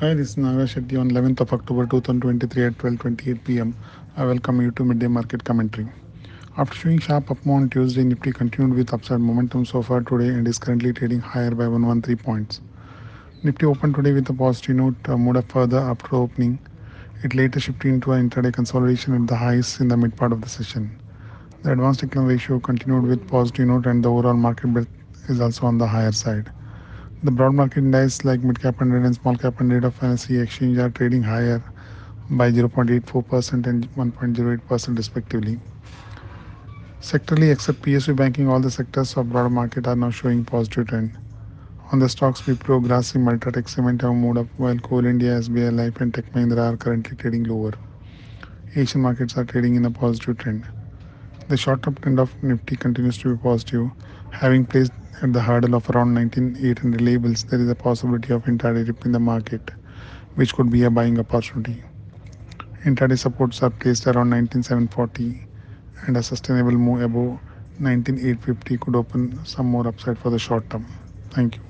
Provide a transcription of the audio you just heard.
Hi, this is Naga Shetti on 11th of October 2023 at 12:28 p.m. I welcome you to midday market commentary. After showing sharp up on Tuesday, Nifty continued with upside momentum so far today and is currently trading higher by 113 points. Nifty opened today with a positive note, uh, moved up further after opening. It later shifted into an intraday consolidation at the highs in the mid part of the session. The advanced decline ratio continued with positive note and the overall market breadth is also on the higher side. The broad market indices like mid cap 100 and small cap 100 of NSE exchange are trading higher by 0.84% and 1.08% respectively. Sectorally, except PSU banking, all the sectors of broader market are now showing positive trend. On the stocks, Wipro, Grasim, Ultratech Cement have moved up, while Coal India, SBI Life, and Tech Mahindra are currently trading lower. Asian markets are trading in a positive trend. The short-term trend of Nifty continues to be positive, having placed at the hurdle of around 19,800 levels, there is a possibility of intraday dip in the market, which could be a buying opportunity. Intraday supports are placed around 19,740 and a sustainable move above 19,850 could open some more upside for the short term. Thank you.